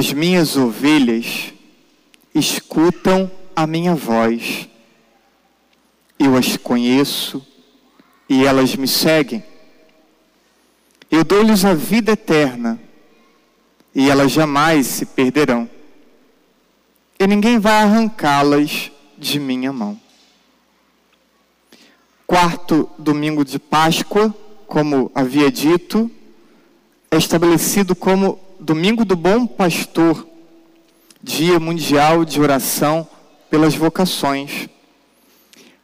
As minhas ovelhas escutam a minha voz. Eu as conheço e elas me seguem. Eu dou-lhes a vida eterna e elas jamais se perderão. E ninguém vai arrancá-las de minha mão. Quarto domingo de Páscoa, como havia dito, é estabelecido como Domingo do Bom Pastor, Dia Mundial de Oração pelas Vocações.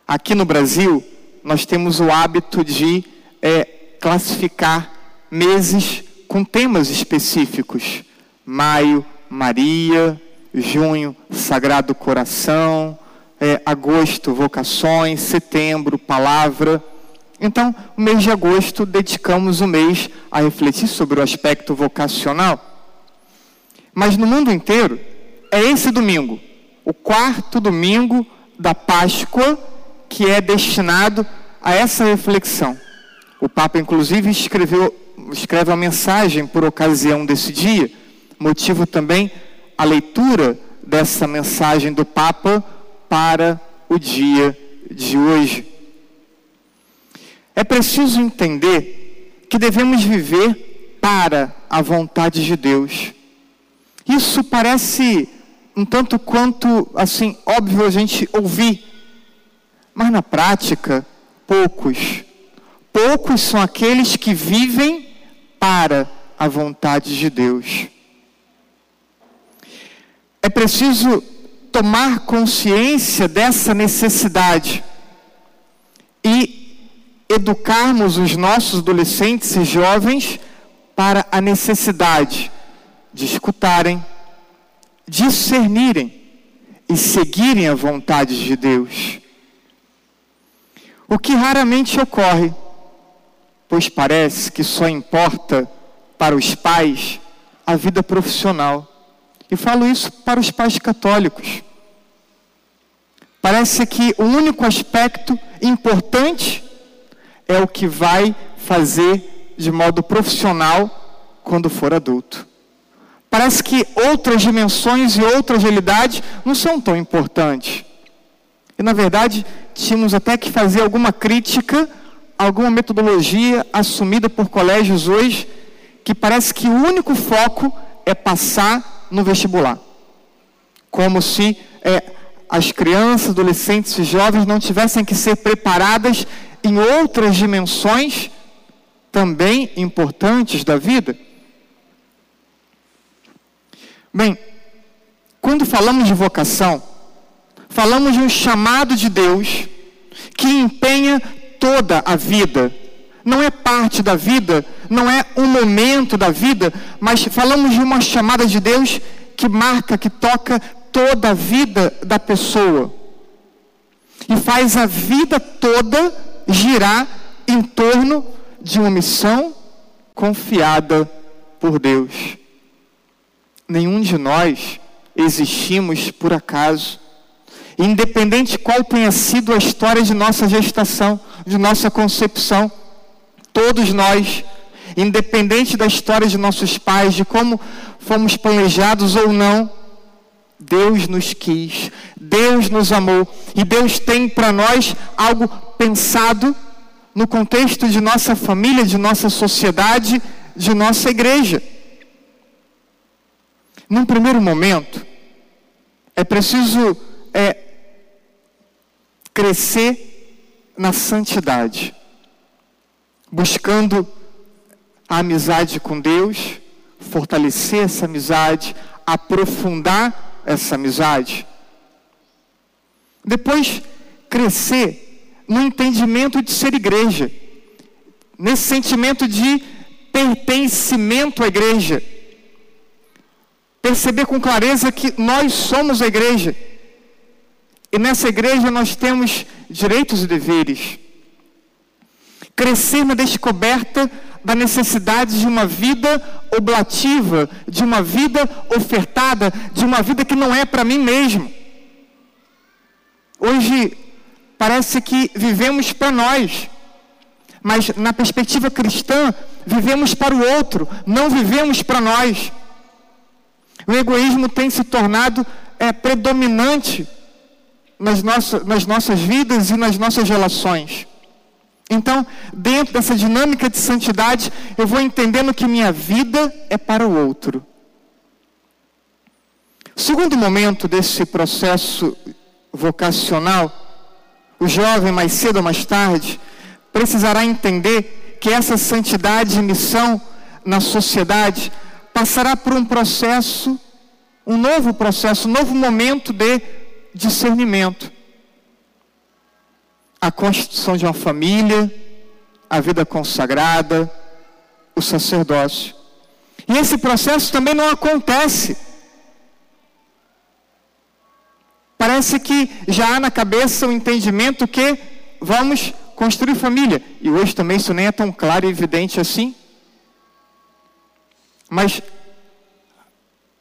Aqui no Brasil, nós temos o hábito de é, classificar meses com temas específicos. Maio, Maria, junho, Sagrado Coração, é, agosto, vocações, setembro, palavra. Então, o mês de agosto dedicamos o mês a refletir sobre o aspecto vocacional. Mas no mundo inteiro, é esse domingo, o quarto domingo da Páscoa, que é destinado a essa reflexão. O Papa, inclusive, escreveu, escreve uma mensagem por ocasião desse dia, motivo também a leitura dessa mensagem do Papa para o dia de hoje. É preciso entender que devemos viver para a vontade de Deus. Isso parece um tanto quanto assim óbvio a gente ouvir, mas na prática, poucos. Poucos são aqueles que vivem para a vontade de Deus. É preciso tomar consciência dessa necessidade e educarmos os nossos adolescentes e jovens para a necessidade de escutarem, discernirem e seguirem a vontade de Deus. O que raramente ocorre, pois parece que só importa para os pais a vida profissional. E falo isso para os pais católicos. Parece que o único aspecto importante é o que vai fazer de modo profissional quando for adulto. Parece que outras dimensões e outras realidades não são tão importantes. E na verdade, tínhamos até que fazer alguma crítica, alguma metodologia assumida por colégios hoje, que parece que o único foco é passar no vestibular. Como se é, as crianças, adolescentes e jovens não tivessem que ser preparadas em outras dimensões também importantes da vida? Bem, quando falamos de vocação, falamos de um chamado de Deus que empenha toda a vida. Não é parte da vida, não é um momento da vida, mas falamos de uma chamada de Deus que marca, que toca toda a vida da pessoa e faz a vida toda girar em torno de uma missão confiada por Deus. Nenhum de nós existimos por acaso. Independente qual tenha sido a história de nossa gestação, de nossa concepção, todos nós, independente da história de nossos pais, de como fomos planejados ou não, Deus nos quis, Deus nos amou e Deus tem para nós algo pensado no contexto de nossa família, de nossa sociedade, de nossa igreja. Num primeiro momento, é preciso é, crescer na santidade, buscando a amizade com Deus, fortalecer essa amizade, aprofundar essa amizade. Depois, crescer no entendimento de ser igreja, nesse sentimento de pertencimento à igreja. Perceber com clareza que nós somos a igreja. E nessa igreja nós temos direitos e deveres. Crescer na descoberta da necessidade de uma vida oblativa, de uma vida ofertada, de uma vida que não é para mim mesmo. Hoje parece que vivemos para nós, mas na perspectiva cristã, vivemos para o outro, não vivemos para nós. O egoísmo tem se tornado é, predominante nas, nossa, nas nossas vidas e nas nossas relações. Então, dentro dessa dinâmica de santidade, eu vou entendendo que minha vida é para o outro. Segundo momento desse processo vocacional, o jovem, mais cedo ou mais tarde, precisará entender que essa santidade e missão na sociedade passará por um processo, um novo processo, um novo momento de discernimento. A constituição de uma família, a vida consagrada, o sacerdócio. E esse processo também não acontece. Parece que já há na cabeça o entendimento que vamos construir família. E hoje também isso nem é tão claro e evidente assim. Mas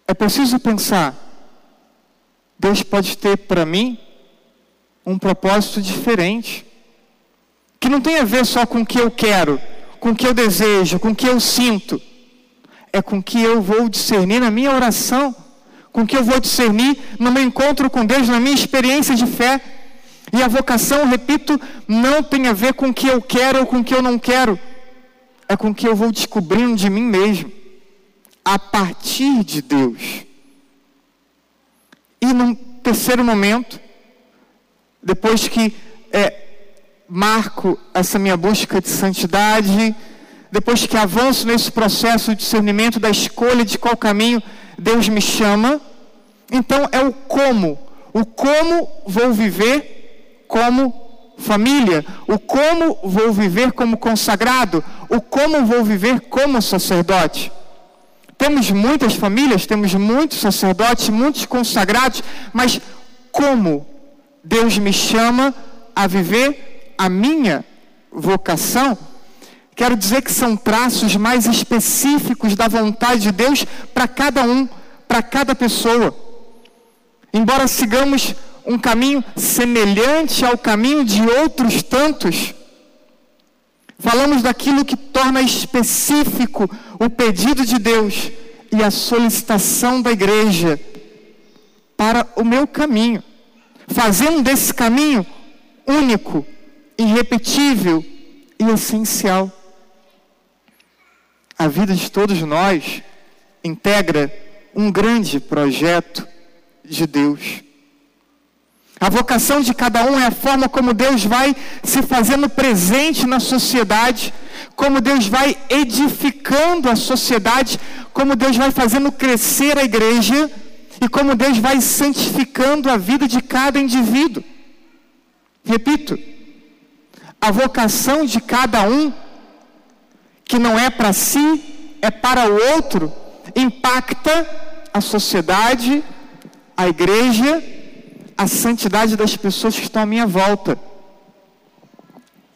é preciso pensar: Deus pode ter para mim um propósito diferente, que não tem a ver só com o que eu quero, com o que eu desejo, com o que eu sinto, é com o que eu vou discernir na minha oração, com o que eu vou discernir no meu encontro com Deus, na minha experiência de fé. E a vocação, repito, não tem a ver com o que eu quero ou com o que eu não quero, é com o que eu vou descobrindo de mim mesmo a partir de Deus. E num terceiro momento, depois que é, marco essa minha busca de santidade, depois que avanço nesse processo de discernimento da escolha de qual caminho Deus me chama, então é o como. O como vou viver como família, o como vou viver como consagrado, o como vou viver como sacerdote. Temos muitas famílias, temos muitos sacerdotes, muitos consagrados, mas como Deus me chama a viver a minha vocação? Quero dizer que são traços mais específicos da vontade de Deus para cada um, para cada pessoa. Embora sigamos um caminho semelhante ao caminho de outros tantos, Falamos daquilo que torna específico o pedido de Deus e a solicitação da igreja para o meu caminho, fazendo desse caminho único, irrepetível e essencial. A vida de todos nós integra um grande projeto de Deus. A vocação de cada um é a forma como Deus vai se fazendo presente na sociedade, como Deus vai edificando a sociedade, como Deus vai fazendo crescer a igreja e como Deus vai santificando a vida de cada indivíduo. Repito, a vocação de cada um, que não é para si, é para o outro, impacta a sociedade, a igreja a santidade das pessoas que estão à minha volta.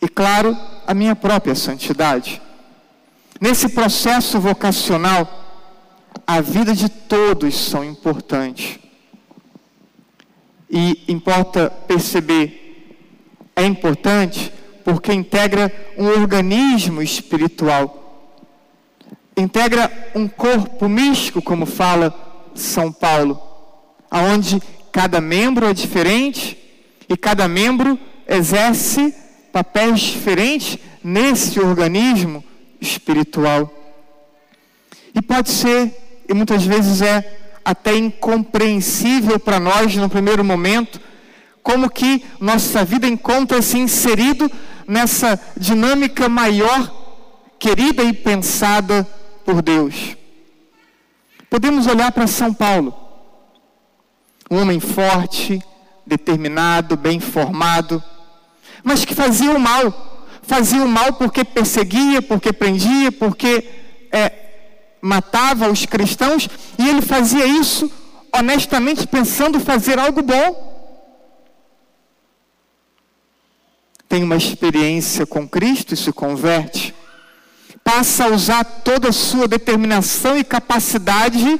E, claro, a minha própria santidade. Nesse processo vocacional, a vida de todos são importantes. E importa perceber, é importante porque integra um organismo espiritual. Integra um corpo místico, como fala São Paulo, aonde Cada membro é diferente e cada membro exerce papéis diferentes nesse organismo espiritual. E pode ser, e muitas vezes é até incompreensível para nós no primeiro momento, como que nossa vida encontra-se inserido nessa dinâmica maior, querida e pensada por Deus. Podemos olhar para São Paulo um homem forte, determinado, bem formado, mas que fazia o mal. Fazia o mal porque perseguia, porque prendia, porque é, matava os cristãos, e ele fazia isso honestamente pensando fazer algo bom. Tem uma experiência com Cristo e se converte. Passa a usar toda a sua determinação e capacidade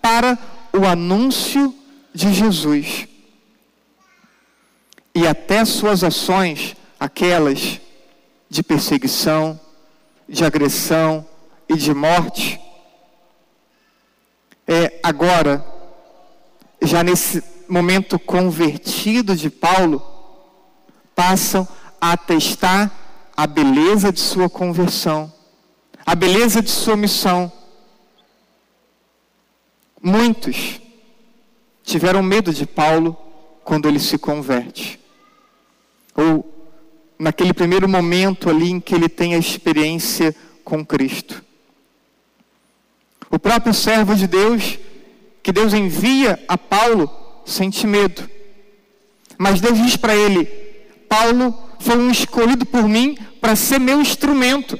para o anúncio de Jesus. E até suas ações, aquelas de perseguição, de agressão e de morte, é, agora, já nesse momento convertido de Paulo, passam a atestar a beleza de sua conversão, a beleza de sua missão. Muitos tiveram medo de Paulo quando ele se converte. Ou naquele primeiro momento ali em que ele tem a experiência com Cristo. O próprio servo de Deus, que Deus envia a Paulo, sente medo. Mas Deus diz para ele: Paulo foi um escolhido por mim para ser meu instrumento.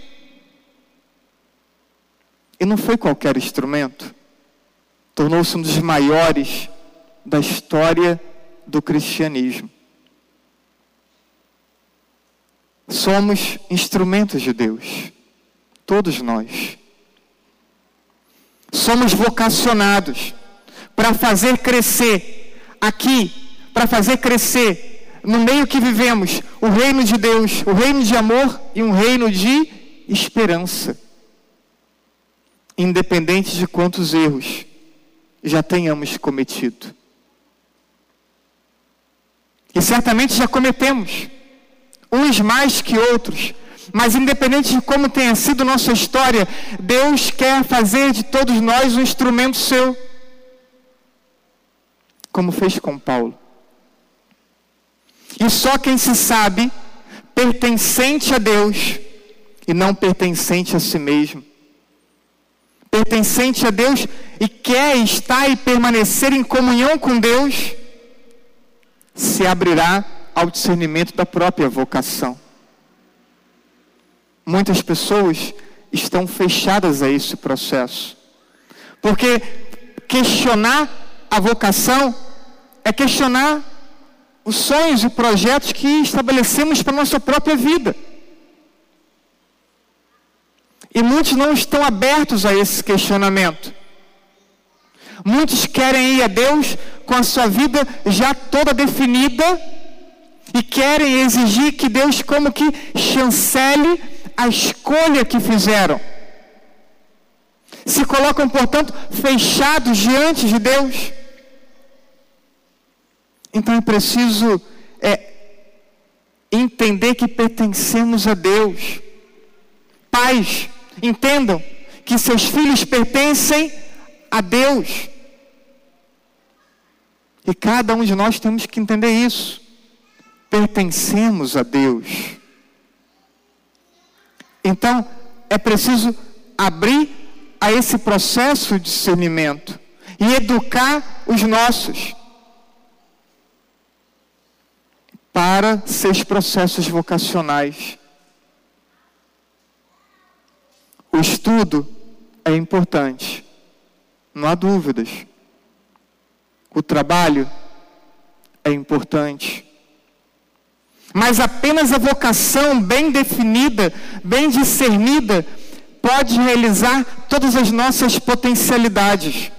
E não foi qualquer instrumento. Tornou-se um dos maiores da história do cristianismo. Somos instrumentos de Deus, todos nós. Somos vocacionados para fazer crescer aqui, para fazer crescer no meio que vivemos, o reino de Deus, o reino de amor e um reino de esperança. Independente de quantos erros já tenhamos cometido. E certamente já cometemos, uns mais que outros, mas independente de como tenha sido nossa história, Deus quer fazer de todos nós um instrumento seu, como fez com Paulo. E só quem se sabe pertencente a Deus e não pertencente a si mesmo. Pertencente a Deus e quer estar e permanecer em comunhão com Deus se abrirá ao discernimento da própria vocação. Muitas pessoas estão fechadas a esse processo. Porque questionar a vocação é questionar os sonhos e projetos que estabelecemos para a nossa própria vida. E muitos não estão abertos a esse questionamento. Muitos querem ir a Deus com a sua vida já toda definida e querem exigir que Deus como que chancele a escolha que fizeram. Se colocam, portanto, fechados diante de Deus. Então é preciso é, entender que pertencemos a Deus. Pais, entendam que seus filhos pertencem a Deus. E cada um de nós temos que entender isso. Pertencemos a Deus. Então, é preciso abrir a esse processo de discernimento e educar os nossos para seus processos vocacionais. O estudo é importante, não há dúvidas. O trabalho é importante. Mas apenas a vocação bem definida, bem discernida, pode realizar todas as nossas potencialidades.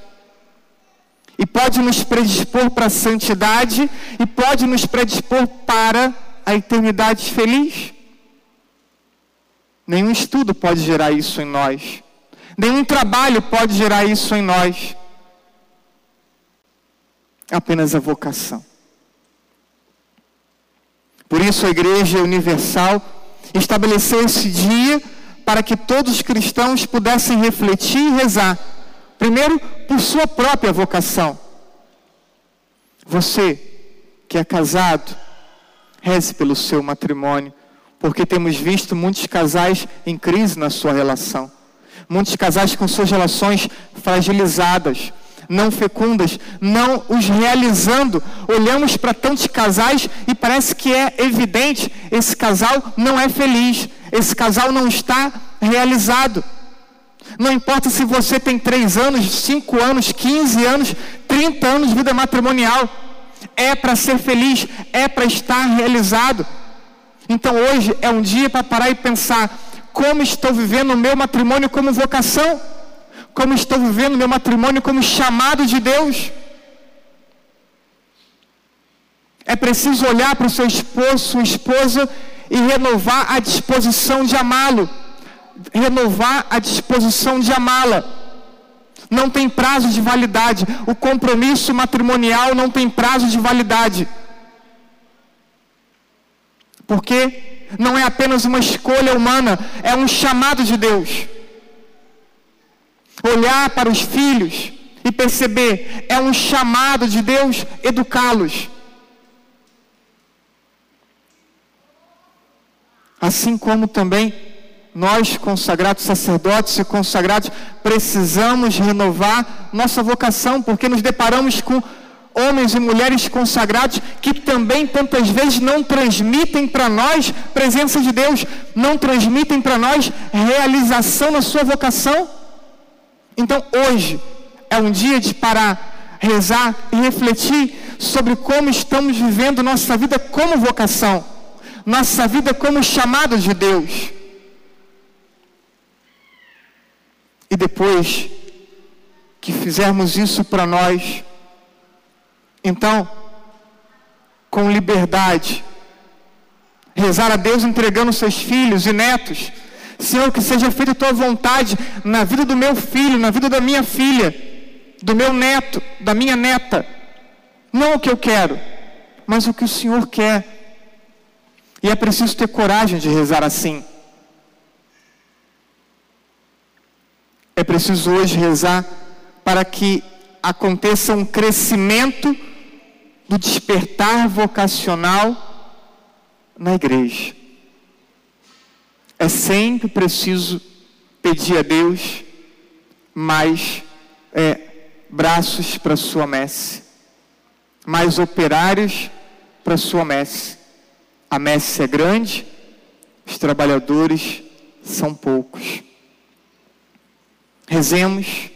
E pode nos predispor para a santidade e pode nos predispor para a eternidade feliz. Nenhum estudo pode gerar isso em nós. Nenhum trabalho pode gerar isso em nós apenas a vocação. Por isso a Igreja Universal estabeleceu esse dia para que todos os cristãos pudessem refletir e rezar. Primeiro, por sua própria vocação. Você que é casado, reze pelo seu matrimônio, porque temos visto muitos casais em crise na sua relação. Muitos casais com suas relações fragilizadas, não fecundas, não os realizando. Olhamos para tantos casais e parece que é evidente: esse casal não é feliz, esse casal não está realizado. Não importa se você tem 3 anos, 5 anos, 15 anos, 30 anos de vida matrimonial, é para ser feliz, é para estar realizado. Então hoje é um dia para parar e pensar: como estou vivendo o meu matrimônio como vocação? Como estou vivendo meu matrimônio como chamado de Deus. É preciso olhar para o seu esposo, sua esposa e renovar a disposição de amá-lo, renovar a disposição de amá-la. não tem prazo de validade. O compromisso matrimonial não tem prazo de validade. Porque não é apenas uma escolha humana, é um chamado de Deus. Olhar para os filhos e perceber, é um chamado de Deus educá-los. Assim como também nós, consagrados sacerdotes e consagrados, precisamos renovar nossa vocação, porque nos deparamos com homens e mulheres consagrados que também tantas vezes não transmitem para nós presença de Deus, não transmitem para nós realização na sua vocação. Então hoje é um dia de parar, rezar e refletir sobre como estamos vivendo nossa vida como vocação, nossa vida como chamado de Deus. E depois que fizermos isso para nós, então, com liberdade, rezar a Deus entregando seus filhos e netos. Senhor, que seja feita a tua vontade na vida do meu filho, na vida da minha filha, do meu neto, da minha neta. Não o que eu quero, mas o que o Senhor quer. E é preciso ter coragem de rezar assim. É preciso hoje rezar para que aconteça um crescimento do despertar vocacional na igreja. É sempre preciso pedir a Deus mais é, braços para sua messe, mais operários para sua messe. A messe é grande, os trabalhadores são poucos. Rezemos,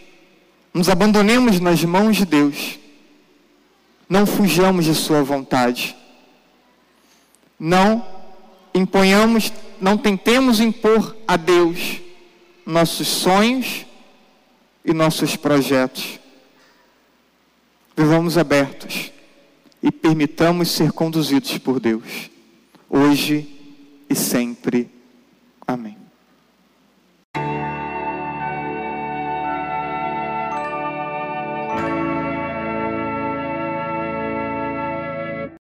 nos abandonemos nas mãos de Deus não fujamos de Sua vontade. Não imponhamos, não tentemos impor a Deus nossos sonhos e nossos projetos. Vivamos abertos e permitamos ser conduzidos por Deus, hoje e sempre. Amém.